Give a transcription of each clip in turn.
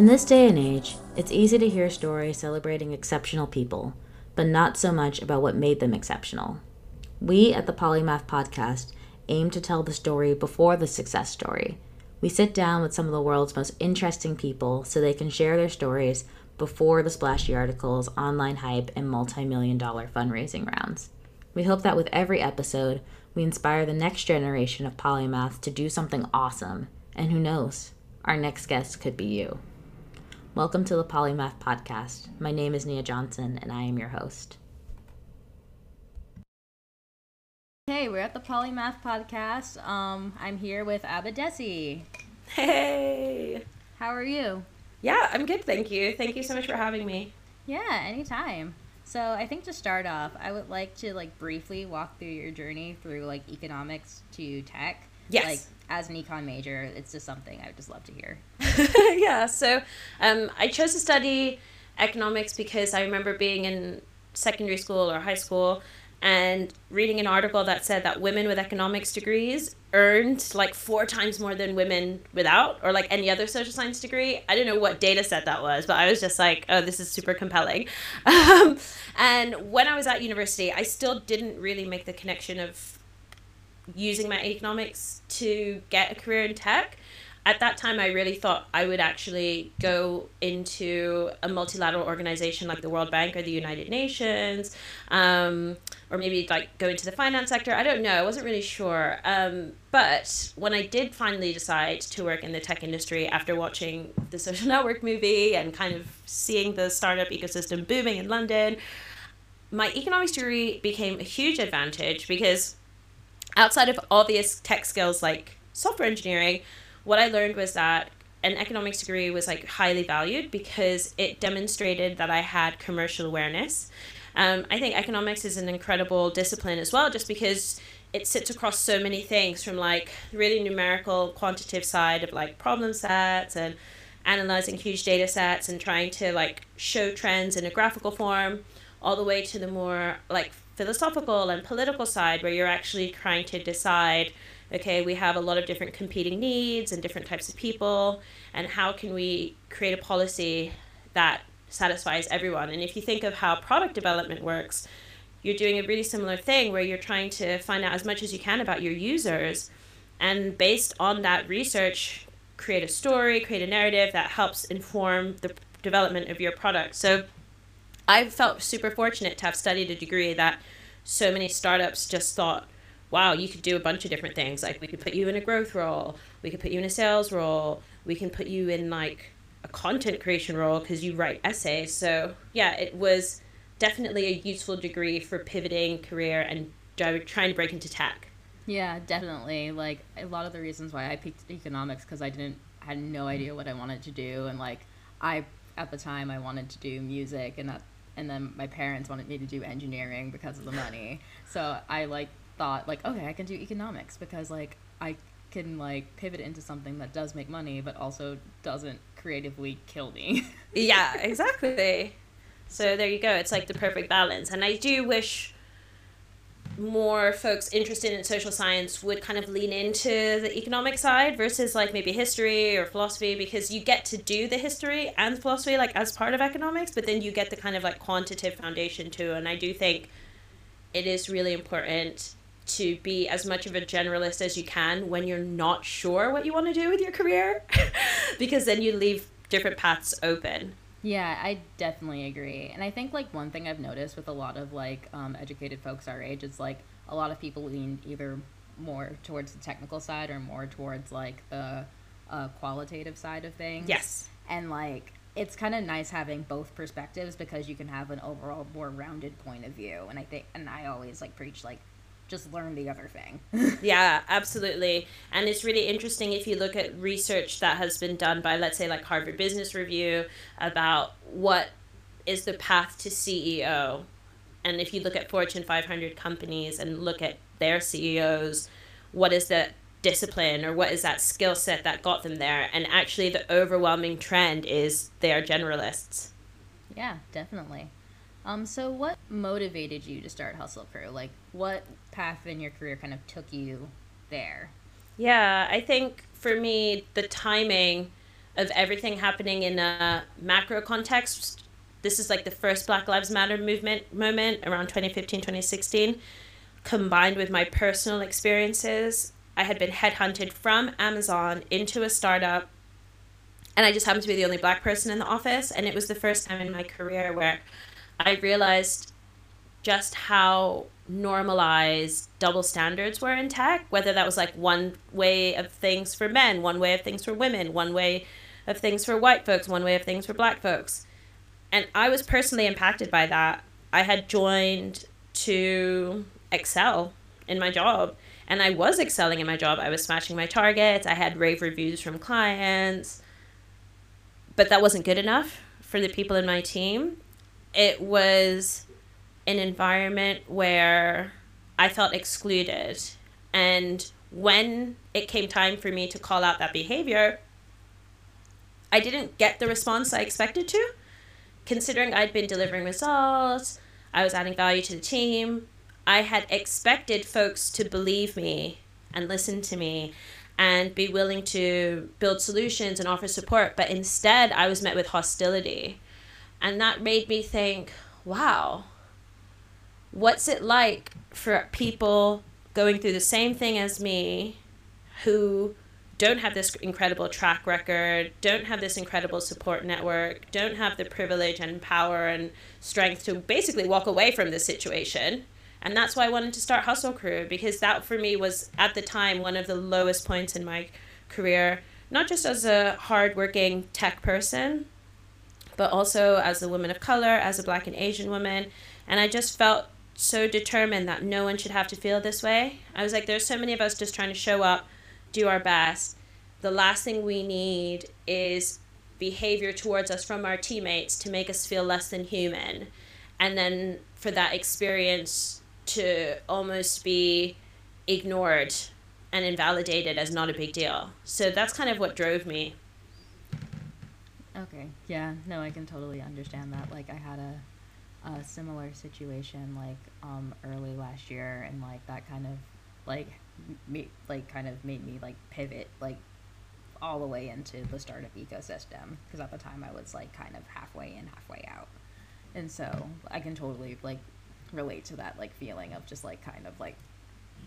In this day and age, it's easy to hear stories celebrating exceptional people, but not so much about what made them exceptional. We at the Polymath Podcast aim to tell the story before the success story. We sit down with some of the world's most interesting people so they can share their stories before the splashy articles, online hype, and multi million dollar fundraising rounds. We hope that with every episode, we inspire the next generation of polymath to do something awesome. And who knows, our next guest could be you. Welcome to the Polymath Podcast. My name is Nia Johnson, and I am your host. Hey, we're at the Polymath Podcast. Um, I'm here with Abadesi. Hey. How are you? Yeah, I'm good, thank you. Thank you so much for having me. Yeah, anytime. So I think to start off, I would like to like briefly walk through your journey through like economics to tech. Yes. Like as an econ major, it's just something I would just love to hear. yeah, so um, I chose to study economics because I remember being in secondary school or high school and reading an article that said that women with economics degrees earned like four times more than women without or like any other social science degree i don't know what data set that was but i was just like oh this is super compelling um, and when i was at university i still didn't really make the connection of using my economics to get a career in tech. At that time i really thought i would actually go into a multilateral organization like the world bank or the united nations um, or maybe like go into the finance sector. I don't know. I wasn't really sure. Um, but when i did finally decide to work in the tech industry after watching the social network movie and kind of seeing the startup ecosystem booming in london my economics degree became a huge advantage because outside of obvious tech skills like software engineering what I learned was that an economics degree was like highly valued because it demonstrated that I had commercial awareness. Um, I think economics is an incredible discipline as well, just because it sits across so many things from like really numerical, quantitative side of like problem sets and analyzing huge data sets and trying to like show trends in a graphical form, all the way to the more like philosophical and political side where you're actually trying to decide okay, we have a lot of different competing needs and different types of people, and how can we create a policy that satisfies everyone? And if you think of how product development works, you're doing a really similar thing where you're trying to find out as much as you can about your users, and based on that research, create a story, create a narrative that helps inform the development of your product. So I felt super fortunate to have studied a degree that so many startups just thought wow, you could do a bunch of different things. Like we could put you in a growth role, we could put you in a sales role, we can put you in like a content creation role because you write essays. So yeah, it was definitely a useful degree for pivoting career and trying to break into tech. Yeah, definitely. Like a lot of the reasons why I picked economics because I didn't I had no idea what I wanted to do and like I at the time I wanted to do music and that and then my parents wanted me to do engineering because of the money. So I like thought like okay i can do economics because like i can like pivot into something that does make money but also doesn't creatively kill me. Yeah exactly. So there you go. It's like the perfect balance. And i do wish more folks interested in social science would kind of lean into the economic side versus like maybe history or philosophy because you get to do the history and philosophy like as part of economics but then you get the kind of like quantitative foundation too. And i do think it is really important to be as much of a generalist as you can when you're not sure what you want to do with your career because then you leave different paths open yeah i definitely agree. And i think like one thing i've noticed with a lot of like um, educated folks our age is like a lot of people lean either more towards the technical side or more towards like the uh, qualitative side of things. Yes. And like it's kind of nice having both perspectives because you can have an overall more rounded point of view. And i think and i always like preach like just learn the other thing. yeah, absolutely. And it's really interesting if you look at research that has been done by, let's say, like Harvard Business Review about what is the path to CEO. And if you look at Fortune 500 companies and look at their CEOs, what is the discipline or what is that skill set that got them there? And actually, the overwhelming trend is they are generalists. Yeah, definitely. Um, so what motivated you to start Hustle Crew? Like, what path in your career kind of took you there? Yeah, I think for me, the timing of everything happening in a macro context. This is like the first Black Lives Matter movement moment around 2015, 2016, combined with my personal experiences. I had been headhunted from Amazon into a startup, and I just happened to be the only black person in the office. And it was the first time in my career where I realized just how normalized double standards were in tech, whether that was like one way of things for men, one way of things for women, one way of things for white folks, one way of things for black folks. And I was personally impacted by that. I had joined to excel in my job, and I was excelling in my job. I was smashing my targets, I had rave reviews from clients, but that wasn't good enough for the people in my team. It was an environment where I felt excluded. And when it came time for me to call out that behavior, I didn't get the response I expected to. Considering I'd been delivering results, I was adding value to the team, I had expected folks to believe me and listen to me and be willing to build solutions and offer support. But instead, I was met with hostility. And that made me think, wow, what's it like for people going through the same thing as me who don't have this incredible track record, don't have this incredible support network, don't have the privilege and power and strength to basically walk away from this situation. And that's why I wanted to start Hustle Crew because that for me was at the time one of the lowest points in my career, not just as a hardworking tech person, but also as a woman of color, as a black and Asian woman. And I just felt so determined that no one should have to feel this way. I was like, there's so many of us just trying to show up, do our best. The last thing we need is behavior towards us from our teammates to make us feel less than human. And then for that experience to almost be ignored and invalidated as not a big deal. So that's kind of what drove me. Okay. Yeah. No, I can totally understand that. Like I had a a similar situation like um early last year and like that kind of like me like kind of made me like pivot like all the way into the startup ecosystem because at the time I was like kind of halfway in halfway out. And so I can totally like relate to that like feeling of just like kind of like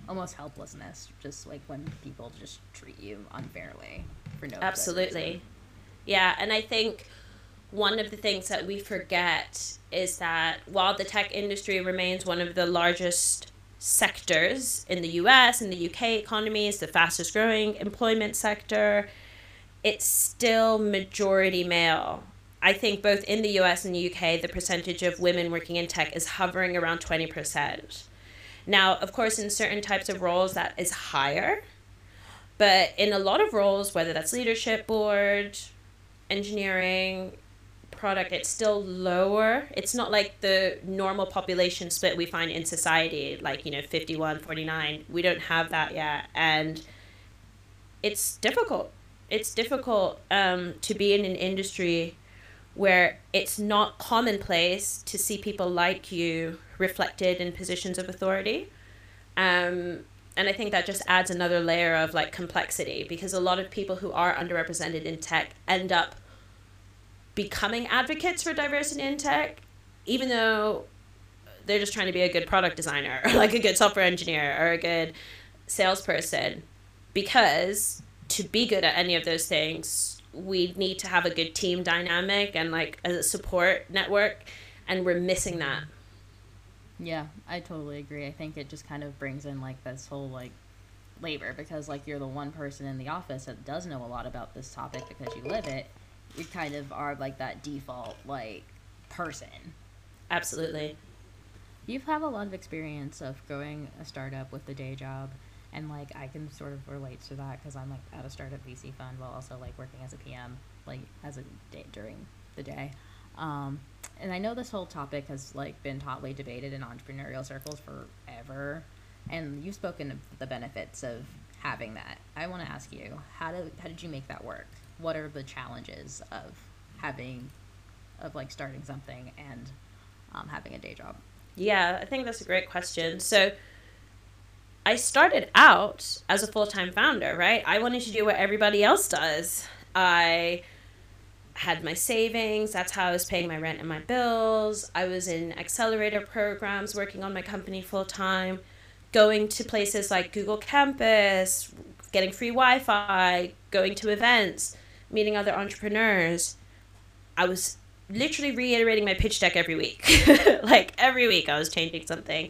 almost helplessness just like when people just treat you unfairly for no absolutely. Yeah and I think one of the things that we forget is that while the tech industry remains one of the largest sectors in the US and the UK economy is the fastest growing employment sector, it's still majority male. I think both in the US and the UK, the percentage of women working in tech is hovering around 20%. Now, of course, in certain types of roles, that is higher. But in a lot of roles, whether that's leadership board, engineering, product, it's still lower. It's not like the normal population split we find in society, like, you know, 51, 49. We don't have that yet. And it's difficult. It's difficult um, to be in an industry where it's not commonplace to see people like you reflected in positions of authority. Um, and I think that just adds another layer of like complexity because a lot of people who are underrepresented in tech end up becoming advocates for diversity in tech, even though they're just trying to be a good product designer or like a good software engineer or a good salesperson. Because to be good at any of those things, we need to have a good team dynamic and like a support network, and we're missing that. Yeah, I totally agree. I think it just kind of brings in like this whole like labor because like you're the one person in the office that does know a lot about this topic because you live it you kind of are like that default like person. Absolutely. You have had a lot of experience of growing a startup with the day job, and like I can sort of relate to that because I'm like at a startup VC fund while also like working as a PM, like as a day during the day. Um, and I know this whole topic has like been hotly debated in entrepreneurial circles forever, and you've spoken of the benefits of having that. I want to ask you, how did how did you make that work? What are the challenges of having of like starting something and um, having a day job yeah i think that's a great question so i started out as a full-time founder right i wanted to do what everybody else does i had my savings. That's how I was paying my rent and my bills. I was in accelerator programs, working on my company full time, going to places like Google Campus, getting free Wi Fi, going to events, meeting other entrepreneurs. I was literally reiterating my pitch deck every week. like every week, I was changing something.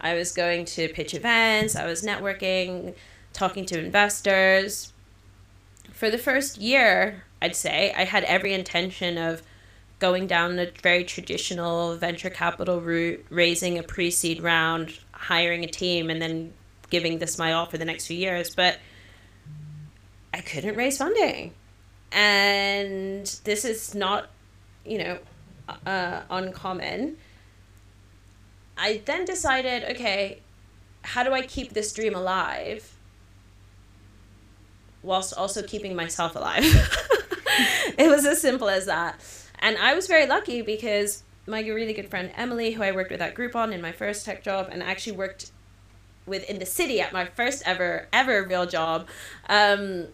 I was going to pitch events, I was networking, talking to investors. For the first year, I'd say, I had every intention of going down the very traditional venture capital route, raising a pre seed round, hiring a team, and then giving this my all for the next few years. But I couldn't raise funding. And this is not, you know, uh, uncommon. I then decided, okay, how do I keep this dream alive whilst also keeping myself alive? it was as simple as that. And I was very lucky because my really good friend Emily, who I worked with at Groupon in my first tech job, and actually worked with in the city at my first ever ever real job, um,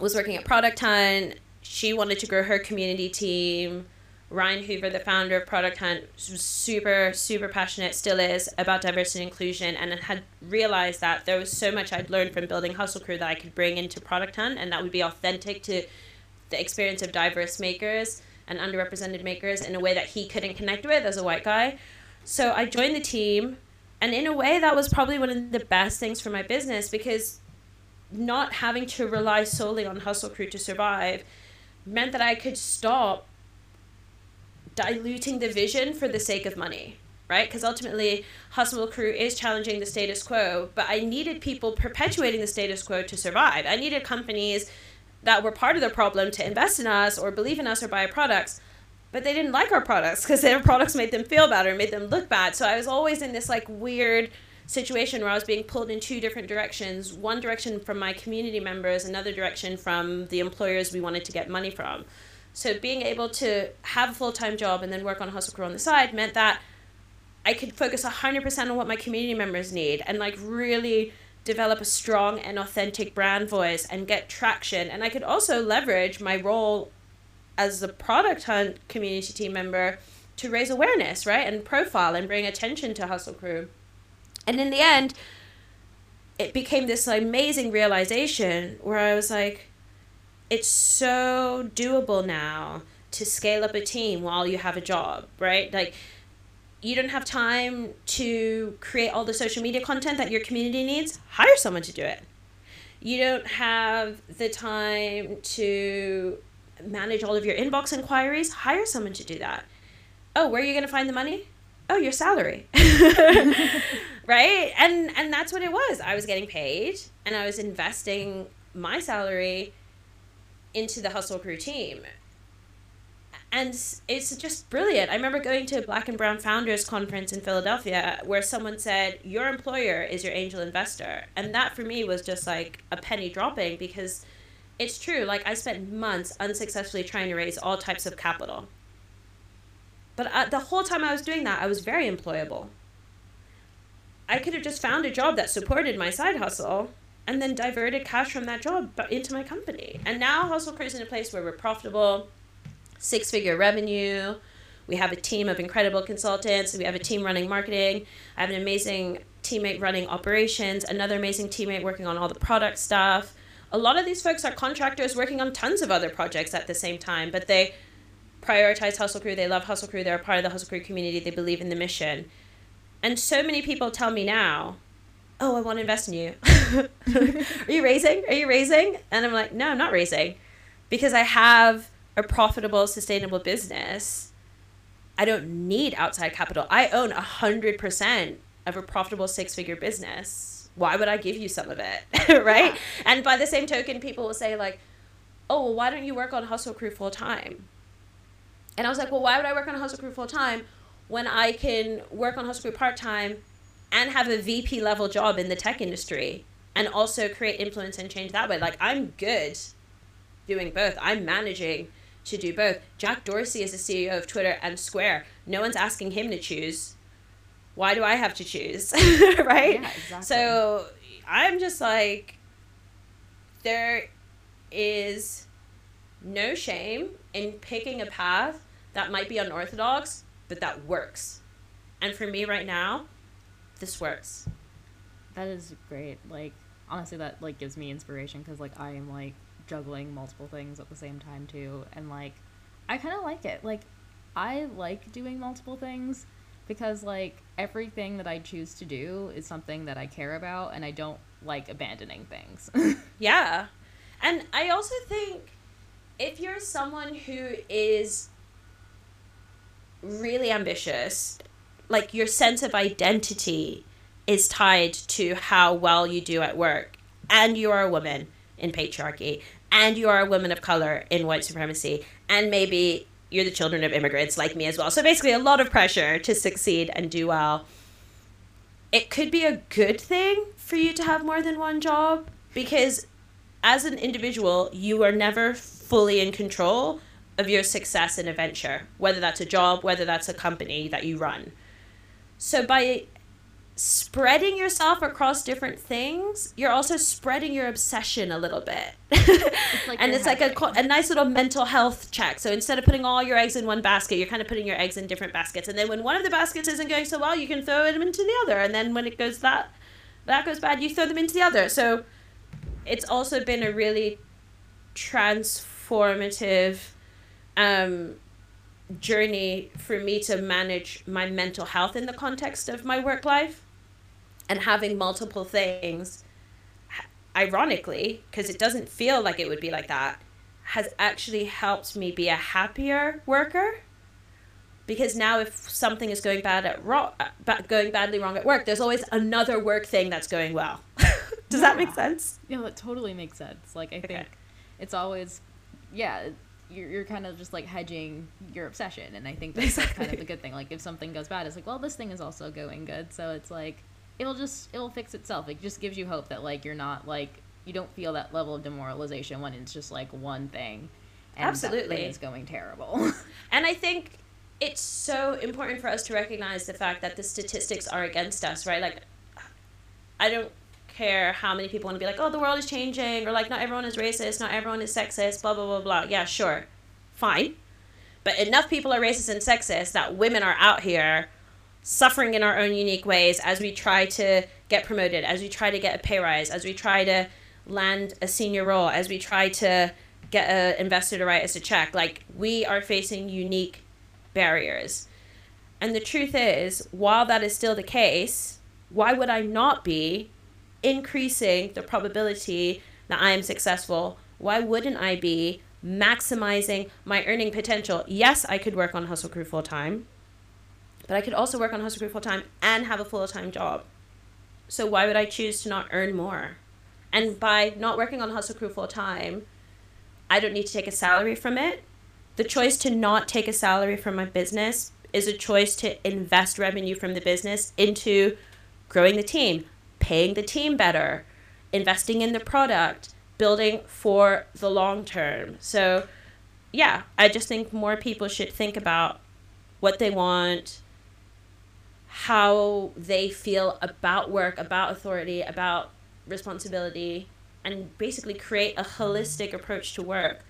was working at Product Hunt. She wanted to grow her community team. Ryan Hoover, the founder of Product Hunt, was super, super passionate, still is, about diversity and inclusion, and had realized that there was so much I'd learned from building Hustle Crew that I could bring into Product Hunt, and that would be authentic to the experience of diverse makers and underrepresented makers in a way that he couldn't connect with as a white guy. So I joined the team, and in a way, that was probably one of the best things for my business because not having to rely solely on Hustle Crew to survive meant that I could stop diluting the vision for the sake of money, right? Because ultimately, Hustle Crew is challenging the status quo, but I needed people perpetuating the status quo to survive. I needed companies that were part of the problem to invest in us or believe in us or buy our products but they didn't like our products because their products made them feel bad or made them look bad so i was always in this like weird situation where i was being pulled in two different directions one direction from my community members another direction from the employers we wanted to get money from so being able to have a full-time job and then work on hustle crew on the side meant that i could focus 100% on what my community members need and like really develop a strong and authentic brand voice and get traction. And I could also leverage my role as a product hunt community team member to raise awareness, right? And profile and bring attention to Hustle Crew. And in the end, it became this amazing realization where I was like, it's so doable now to scale up a team while you have a job, right? Like, you don't have time to create all the social media content that your community needs, hire someone to do it. You don't have the time to manage all of your inbox inquiries, hire someone to do that. Oh, where are you going to find the money? Oh, your salary. right? And and that's what it was. I was getting paid and I was investing my salary into the Hustle Crew team and it's just brilliant. I remember going to a Black and Brown Founders Conference in Philadelphia where someone said, Your employer is your angel investor. And that for me was just like a penny dropping because it's true. Like, I spent months unsuccessfully trying to raise all types of capital. But uh, the whole time I was doing that, I was very employable. I could have just found a job that supported my side hustle and then diverted cash from that job into my company. And now Hustle Crew is in a place where we're profitable six figure revenue. We have a team of incredible consultants. We have a team running marketing. I have an amazing teammate running operations, another amazing teammate working on all the product stuff. A lot of these folks are contractors working on tons of other projects at the same time, but they prioritize Hustle Crew. They love Hustle Crew. They're a part of the Hustle Crew community. They believe in the mission. And so many people tell me now, oh, I want to invest in you. Are you raising? Are you raising? And I'm like, no, I'm not raising because I have a profitable, sustainable business, I don't need outside capital. I own 100% of a profitable six figure business. Why would I give you some of it? right? And by the same token, people will say, like, oh, well, why don't you work on Hustle Crew full time? And I was like, well, why would I work on Hustle Crew full time when I can work on Hustle Crew part time and have a VP level job in the tech industry and also create influence and change that way? Like, I'm good doing both. I'm managing to do both. Jack Dorsey is the CEO of Twitter and Square. No one's asking him to choose. Why do I have to choose? right? Yeah, exactly. So I'm just like, there is no shame in picking a path that might be unorthodox, but that works. And for me right now, this works. That is great. Like honestly, that like gives me inspiration because like I am like juggling multiple things at the same time too, and like I kind of like it. Like I like doing multiple things because like everything that I choose to do is something that I care about, and I don't like abandoning things. Yeah. And I also think if you're someone who is really ambitious, like your sense of identity is tied to how well you do at work, and you are a woman in patriarchy, and you are a woman of color in white supremacy, and maybe you're the children of immigrants like me as well. So basically, a lot of pressure to succeed and do well. It could be a good thing for you to have more than one job because as an individual, you are never fully in control of your success in a venture, whether that's a job, whether that's a company that you run. So by spreading yourself across different things, you're also spreading your obsession a little bit. like and it's like a, a nice little mental health check. So instead of putting all your eggs in one basket, you're kind of putting your eggs in different baskets. And then when one of the baskets isn't going so well, you can throw them into the other. And then when it goes that that goes bad, you throw them into the other. So it's also been a really transformative um, journey for me to manage my mental health in the context of my work life and having multiple things ironically because it doesn't feel like it would be like that has actually helped me be a happier worker because now if something is going bad at ro- uh, going badly wrong at work there's always another work thing that's going well does that make sense Yeah, that totally makes sense. Like I Okay. think it's always, yeah, you're, you're kind of just like hedging your obsession, and I think that's like, kind of a good thing. Like if something goes bad, it's like, well, this thing is also going good, so it's like it'll just it'll fix itself. It just gives you hope that like you're not like you don't feel that level of demoralization when it's just like one thing, and Absolutely. thing is going terrible. And I think it's so important for us to recognize the fact that the statistics are against us, right? Like, I don't care how many people want to be like, oh, the world is changing, or like, not everyone is racist, not everyone is sexist, blah, blah, blah, blah. Yeah, sure. Fine. But enough people are racist and sexist that women are out here suffering in our own unique ways as we try to get promoted, as we try to get a pay rise, as we try to land a senior role, as we try to get an investor to write us a check. Like, we are facing unique barriers. And the truth is, while that is still the case, why would I not be increasing the probability that I am successful? Why wouldn't I be maximizing my earning potential? Yes, I could work on Hustle Crew full time, but I could also work on Hustle Crew full time and have a full time job. So why would I choose to not earn more? And by not working on Hustle Crew full time, I don't need to take a salary from it. The choice to not take a salary from my business is a choice to invest revenue from the business into growing the team, paying the team better, investing in the product, building for the long term. So, yeah, I just think more people should think about what they want, how they feel about work, about authority, about responsibility, and basically create a holistic approach to work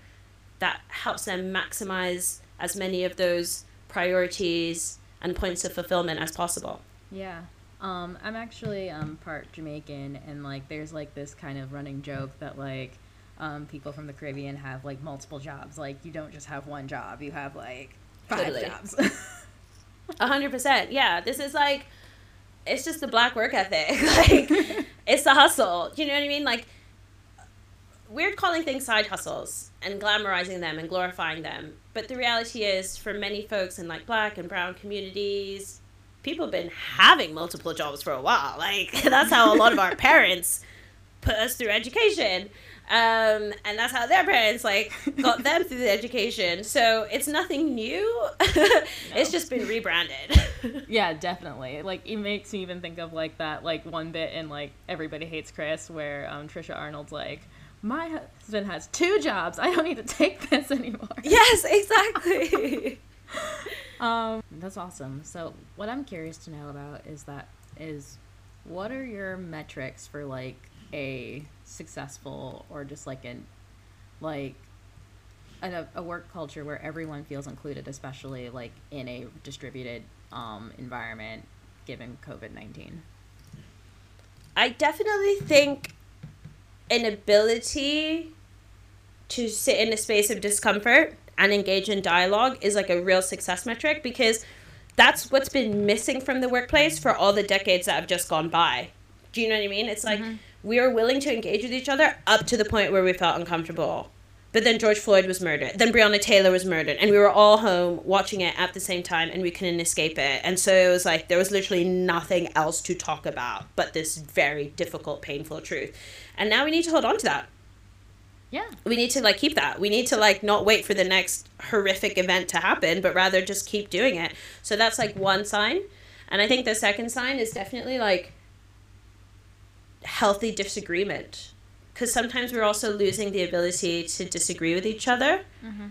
that helps them maximize as many of those priorities and points of fulfillment as possible. Yeah. Um, I'm actually um, part Jamaican, and like, there's like this kind of running joke that like um, people from the Caribbean have like multiple jobs. Like, you don't just have one job; you have like five Totally. jobs. A hundred percent. Yeah, this is like, it's just the black work ethic. like, it's the hustle. You know what I mean? Like, we're calling things side hustles and glamorizing them and glorifying them. But the reality is, for many folks in like black and brown communities, people have been having multiple jobs for a while. Like, that's how a lot of our parents put us through education. Um, and that's how their parents like got them through the education. So it's nothing new. it's just been rebranded. yeah, definitely. Like, it makes me even think of like that like one bit in like Everybody Hates Chris where um, Tichina Arnold's like, "My husband has two jobs. I don't need to take this anymore." yes, exactly. Um, that's awesome. So, what I'm curious to know about is that is what are your metrics for like a successful or just like an like a, a work culture where everyone feels included, especially like in a distributed um, environment given COVID 19? I definitely think an ability to sit in a space of discomfort and engage in dialogue is like a real success metric because that's what's been missing from the workplace for all the decades that have just gone by. Do you know what I mean? It's like mm-hmm. we were willing to engage with each other up to the point where we felt uncomfortable. But then George Floyd was murdered. Then Breonna Taylor was murdered. And we were all home watching it at the same time and we couldn't escape it. And so it was like there was literally nothing else to talk about but this very difficult, painful truth. And now we need to hold on to that. Yeah. We need to like keep that. We need to like not wait for the next horrific event to happen, but rather just keep doing it. So that's like one sign. And I think the second sign is definitely like healthy disagreement because sometimes we're also losing the ability to disagree with each other. Mm-hmm.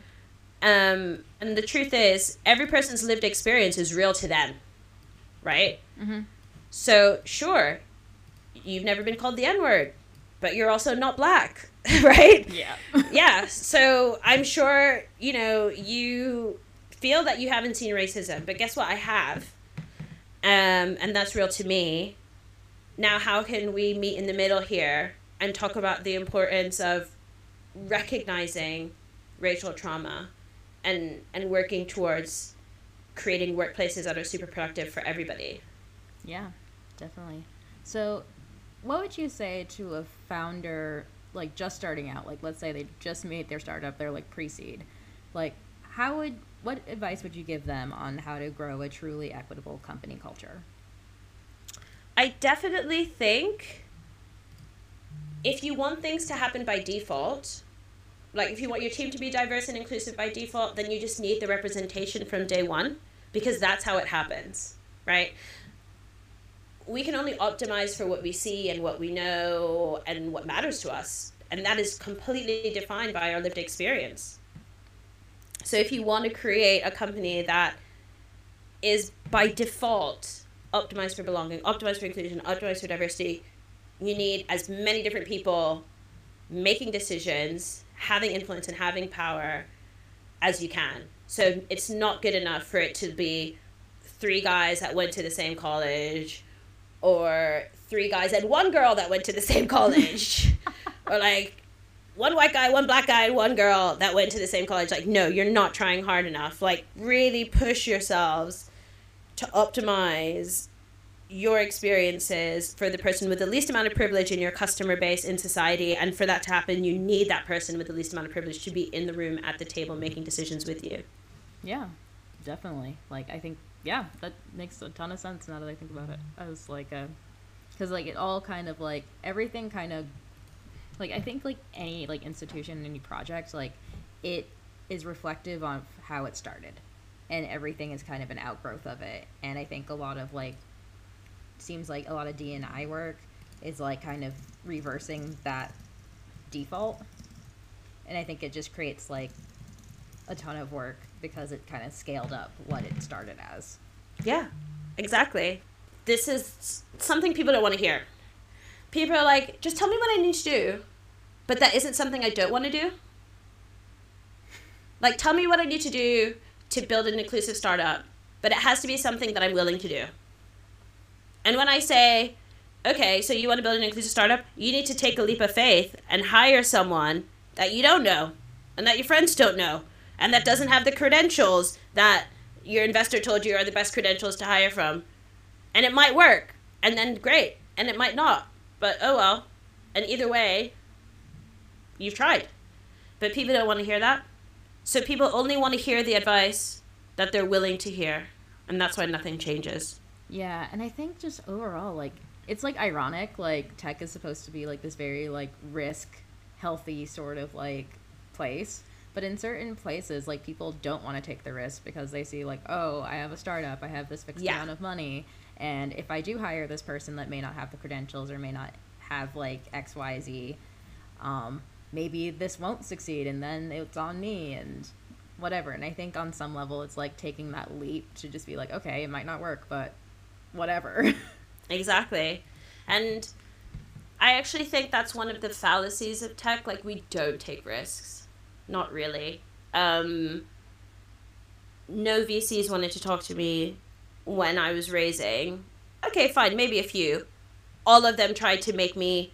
Um, and the truth is, every person's lived experience is real to them, right? Mm-hmm. So, sure, you've never been called the N word, but you're also not black, right? Yeah. yeah. So, I'm sure, you know, you feel that you haven't seen racism, but guess what? I have. Um, and that's real to me. Now, how can we meet in the middle here and talk about the importance of recognizing racial trauma and and working towards creating workplaces that are super productive for everybody. Yeah, definitely. So, what would you say to a founder like just starting out? Like let's say they just made their startup, they're like pre-seed. Like how would what advice would you give them on how to grow a truly equitable company culture? I definitely think if you want things to happen by default, like if you want your team to be diverse and inclusive by default, then you just need the representation from day one because that's how it happens, right? We can only optimize for what we see and what we know and what matters to us. And that is completely defined by our lived experience. So if you want to create a company that is by default optimized for belonging, optimized for inclusion, optimized for diversity, you need as many different people making decisions, having influence, and having power as you can. So it's not good enough for it to be three guys that went to the same college or three guys and one girl that went to the same college or like one white guy, one black guy, and one girl that went to the same college. Like, no, you're not trying hard enough. Like, really push yourselves to optimize your experiences for the person with the least amount of privilege in your customer base in society and for that to happen you need that person with the least amount of privilege to be in the room at the table making decisions with you yeah definitely like i think yeah that makes a ton of sense now that i think about it. As like uh, a because like it all kind of like everything kind of like i think like any like institution any project like it is reflective of how it started. And everything is kind of an outgrowth of it. And i think a lot of like seems like a lot of DNI work is like kind of reversing that default. And I think it just creates like a ton of work because it kind of scaled up what it started as. Yeah, exactly. This is something people don't want to hear. People are like, just tell me what I need to do. But that isn't something I don't want to do. Like, tell me what I need to do to build an inclusive startup, but it has to be something that I'm willing to do. And when I say, okay, so you want to build an inclusive startup, you need to take a leap of faith and hire someone that you don't know and that your friends don't know and that doesn't have the credentials that your investor told you are the best credentials to hire from. And it might work, and then great, and it might not. But oh well. And either way, you've tried. But people don't want to hear that. So people only want to hear the advice that they're willing to hear. And that's why nothing changes. Yeah, and I think just overall, like it's like ironic. Like tech is supposed to be like this very like risk healthy sort of like place. But in certain places, like people don't want to take the risk because they see like, oh, I have a startup, I have this fixed yeah. amount of money, and if I do hire this person that may not have the credentials or may not have like X, Y, Z, um, maybe this won't succeed, and then it's on me and whatever. And I think on some level, it's like taking that leap to just be like, okay, it might not work, but whatever. exactly. And I actually think that's one of the fallacies of tech. Like, we don't take risks. Not really. Um, no VCs wanted to talk to me when I was raising. Okay, fine, maybe a few. All of them tried to make me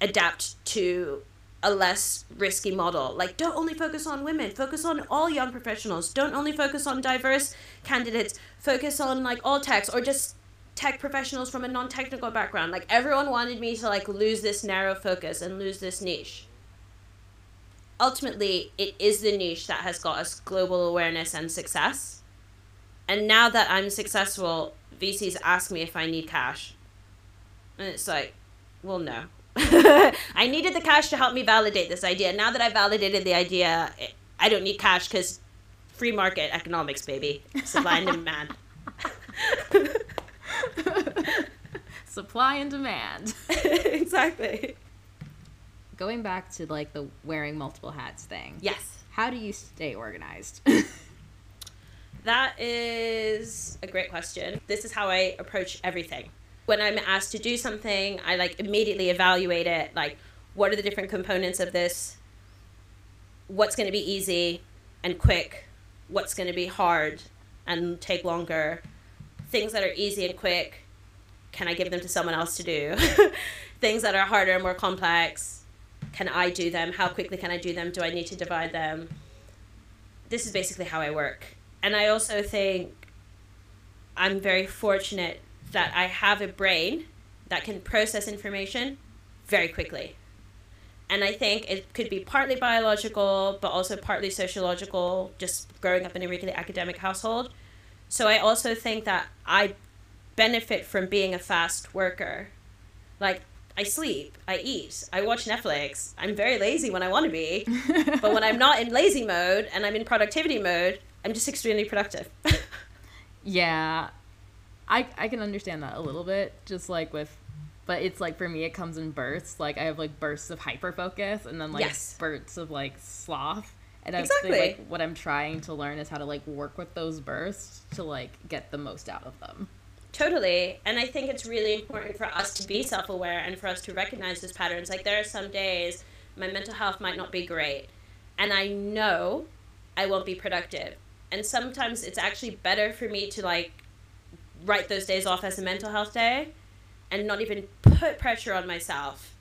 adapt to a less risky model. Like, don't only focus on women, focus on all young professionals. Don't only focus on diverse candidates, focus on like all techs or just tech professionals from a non technical background. Like, everyone wanted me to like lose this narrow focus and lose this niche. Ultimately, it is the niche that has got us global awareness and success. And now that I'm successful, VCs ask me if I need cash. And it's like, well, no. I needed the cash to help me validate this idea. Now that I validated the idea, I don't need cash because free market economics, baby. Supply and demand. Supply and demand. exactly. Going back to like the wearing multiple hats thing. Yes. How do you stay organized? that is a great question. This is how I approach everything when I'm asked to do something, I like immediately evaluate it. Like, what are the different components of this? What's going to be easy and quick? What's going to be hard and take longer? Things that are easy and quick, can I give them to someone else to do? Things that are harder and more complex, can I do them? How quickly can I do them? Do I need to divide them? This is basically how I work. And I also think I'm very fortunate that I have a brain that can process information very quickly. And I think it could be partly biological, but also partly sociological, just growing up in a really academic household. So I also think that I benefit from being a fast worker. Like, I sleep, I eat, I watch Netflix. I'm very lazy when I want to be. but when I'm not in lazy mode and I'm in productivity mode, I'm just extremely productive. yeah, I I can understand that a little bit, just like with, but it's like for me it comes in bursts. Like I have like bursts of hyper focus, and then like yes. spurts of like sloth. And exactly. I think like what I'm trying to learn is how to like work with those bursts to like get the most out of them. Totally. And I think it's really important for us to be self aware and for us to recognize those patterns. Like, there are some days my mental health might not be great, and I know I won't be productive. And sometimes it's actually better for me to like write those days off as a mental health day and not even put pressure on myself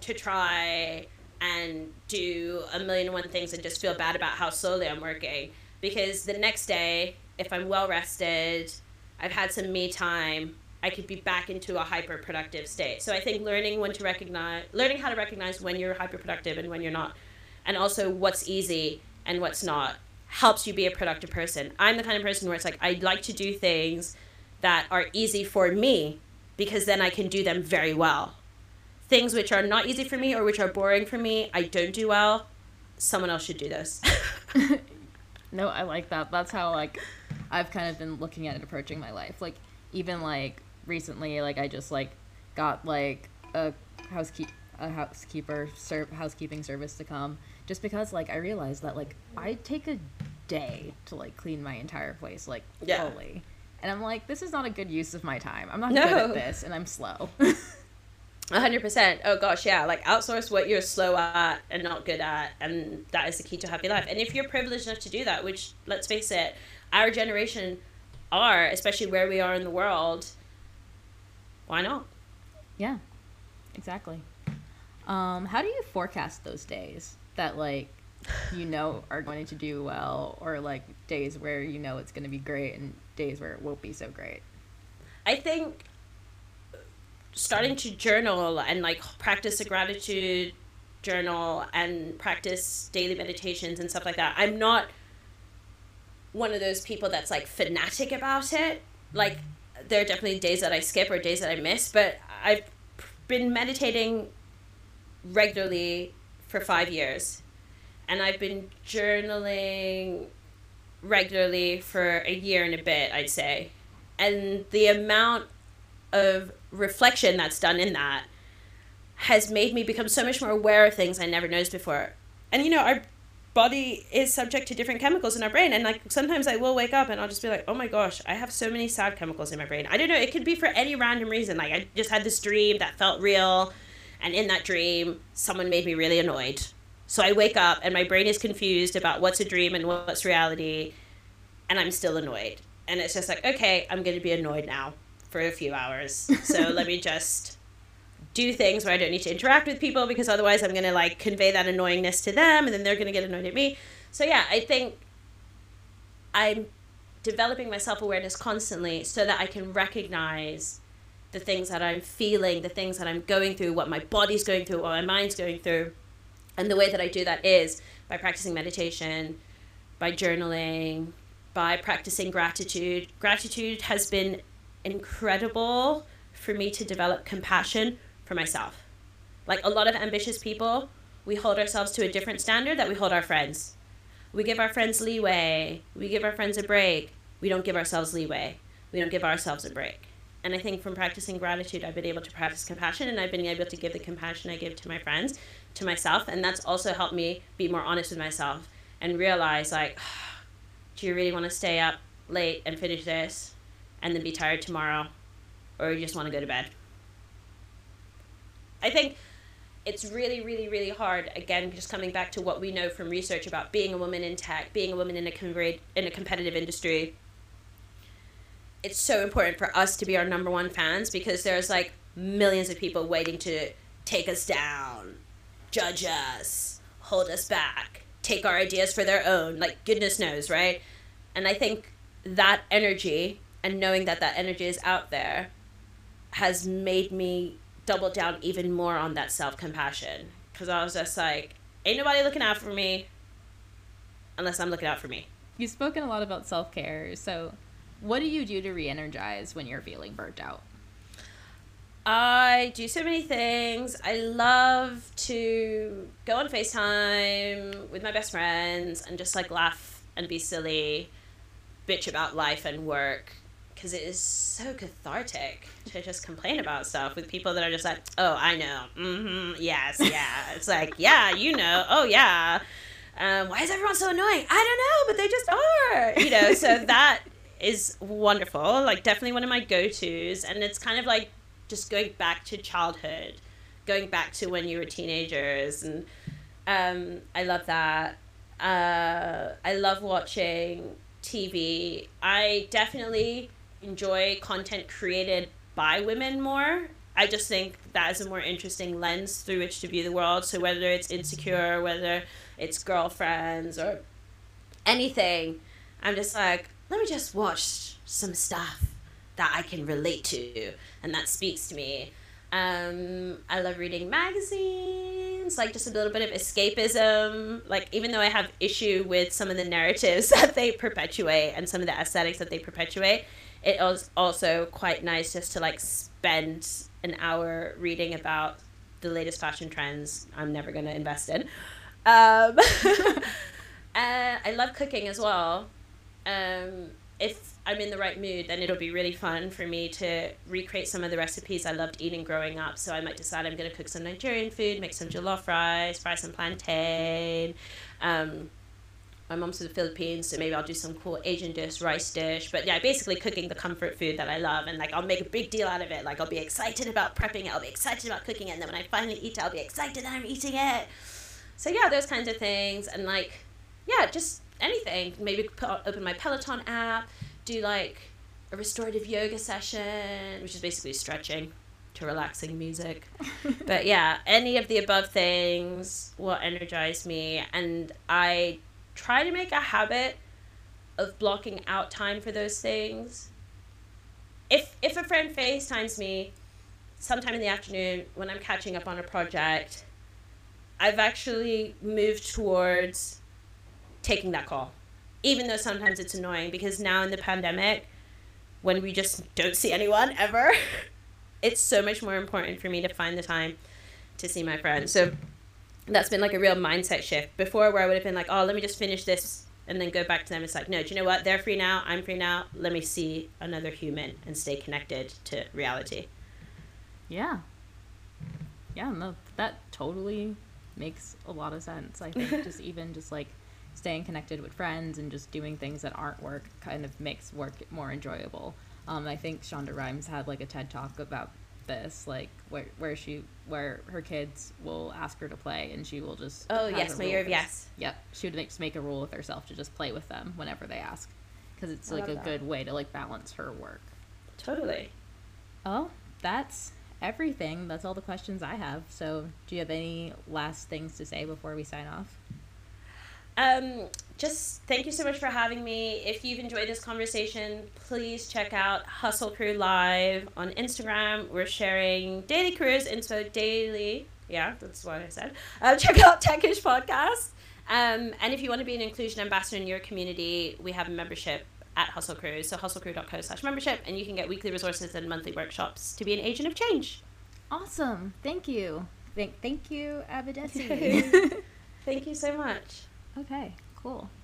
to try and do a million and one things and just feel bad about how slowly I'm working. Because the next day, if I'm well rested, I've had some me time, I could be back into a hyper productive state. So I think learning when to recognize, learning how to recognize when you're hyper productive and when you're not, and also what's easy and what's not, helps you be a productive person. I'm the kind of person where it's like, I like to do things that are easy for me because then I can do them very well. Things which are not easy for me or which are boring for me, I don't do well. Someone else should do those. no, I like that. That's how like I've kind of been looking at it approaching my life. Like even like recently like I just like got like a housekeep a housekeeper ser- housekeeping service to come just because like I realized that like I take a day to like clean my entire place like yeah. fully and I'm like, this is not a good use of my time. I'm not no. good at this, and I'm slow. hundred percent. Oh gosh, yeah. Like outsource what you're slow at and not good at, and that is the key to a happy life. And if you're privileged enough to do that, which let's face it, our generation are, especially where we are in the world, why not? Yeah, exactly. Um, how do you forecast those days that like you know are going to do well, or like days where you know it's going to be great and days where it won't be so great? I think starting to journal and like practice a gratitude journal and practice daily meditations and stuff like that. I'm not one of those people that's like fanatic about it. Like there are definitely days that I skip or days that I miss, but I've been meditating regularly for 5 years. And I've been journaling regularly for a year and a bit, I'd say. And the amount of reflection that's done in that has made me become so much more aware of things I never noticed before. And you know, our body is subject to different chemicals in our brain and like sometimes I will wake up and I'll just be like, "Oh my gosh, I have so many sad chemicals in my brain." I don't know, it could be for any random reason. Like I just had this dream that felt real and in that dream someone made me really annoyed So I wake up and my brain is confused about what's a dream and what's reality, and I'm still annoyed. And it's just like, okay, I'm going to be annoyed now for a few hours. So let me just do things where I don't need to interact with people because otherwise I'm going to like convey that annoyingness to them and then they're going to get annoyed at me. So yeah, I think I'm developing my self awareness constantly so that I can recognize the things that I'm feeling, the things that I'm going through, what my body's going through, what my mind's going through. And the way that I do that is by practicing meditation, by journaling, by practicing gratitude. Gratitude has been incredible for me to develop compassion for myself. Like a lot of ambitious people, we hold ourselves to a different standard that we hold our friends. We give our friends leeway, we give our friends a break. We don't give ourselves leeway. We don't give ourselves a break. And I think from practicing gratitude, I've been able to practice compassion and I've been able to give the compassion I give to my friends, to myself. And that's also helped me be more honest with myself and realize, like, do you really want to stay up late and finish this and then be tired tomorrow? Or you just want to go to bed? I think it's really, really, really hard. Again, just coming back to what we know from research about being a woman in tech, being a woman in a, com- in a competitive industry it's so important for us to be our number one fans because there's like millions of people waiting to take us down, judge us, hold us back, take our ideas for their own. Like goodness knows, right? And I think that energy and knowing that that energy is out there has made me double down even more on that self compassion because I was just like, ain't nobody looking out for me unless I'm looking out for me. You've spoken a lot about self care, so what do you do to re-energize when you're feeling burnt out? I do so many things. I love to go on FaceTime with my best friends and just like laugh and be silly, bitch about life and work because it is so cathartic to just complain about stuff with people that are just like, oh, I know, mm-hmm, yes, yeah. it's like, yeah, you know, oh yeah. Um, why is everyone so annoying? I don't know, but they just are, you know. So that is wonderful. Like definitely one of my go tos, and it's kind of like just going back to childhood, going back to when you were teenagers, and um, I love that. Uh, I love watching TV. I definitely enjoy content created by women more. I just think that is a more interesting lens through which to view the world. So whether it's insecure, whether it's girlfriends or anything, I'm just like, let me just watch some stuff that I can relate to and that speaks to me. Um, I love reading magazines, like just a little bit of escapism. Like even though I have issue with some of the narratives that they perpetuate and some of the aesthetics that they perpetuate, it was also quite nice just to like spend an hour reading about the latest fashion trends I'm never gonna invest in. Um, and I love cooking as well um, if I'm in the right mood, then it'll be really fun for me to recreate some of the recipes I loved eating growing up. So I might decide I'm going to cook some Nigerian food, make some jollof rice, fry some plantain. Um, my mom's from the Philippines, so maybe I'll do some cool Asian dish, rice dish. But yeah, basically cooking the comfort food that I love, and like I'll make a big deal out of it. Like I'll be excited about prepping it, I'll be excited about cooking it, and then when I finally eat it, I'll be excited that I'm eating it. So yeah, those kinds of things, and like, yeah, just anything. Maybe put, open my Peloton app, do like a restorative yoga session, which is basically stretching to relaxing music. but yeah, any of the above things will energize me. And I try to make a habit of blocking out time for those things. If, if a friend FaceTimes me sometime in the afternoon when I'm catching up on a project, I've actually moved towards taking that call, even though sometimes it's annoying because now in the pandemic, when we just don't see anyone ever, it's so much more important for me to find the time to see my friends. So that's been like a real mindset shift. Before, where I would have been like, oh, let me just finish this and then go back to them. It's like, no, do you know what? They're free now. I'm free now. Let me see another human and stay connected to reality. Yeah. Yeah, no, that totally makes a lot of sense. I think just even just like staying connected with friends and just doing things that aren't work kind of makes work more enjoyable. Um, I think Shonda Rhimes had like a TED talk about this, like where where she where her kids will ask her to play and she will just Oh yes, my year of yes. Yep, she would make, just make a rule with herself to just play with them whenever they ask, because it's I like a that. good way to like balance her work. Totally. Oh, that's everything. That's all the questions I have. So, do you have any last things to say before we sign off? Um, just thank you so much for having me. If you've enjoyed this conversation, please check out Hustle Crew Live on Instagram. We're sharing daily careers info daily. Yeah, that's what I said. Uh, check out Techish Podcast. Um, and if you want to be an inclusion ambassador in your community, we have a membership at Hustle Crew. So hustlecrew.co slash membership, and you can get weekly resources and monthly workshops to be an agent of change. Awesome. Thank you. Thank thank you, Abadesi. Thank you so much. okay. Cool.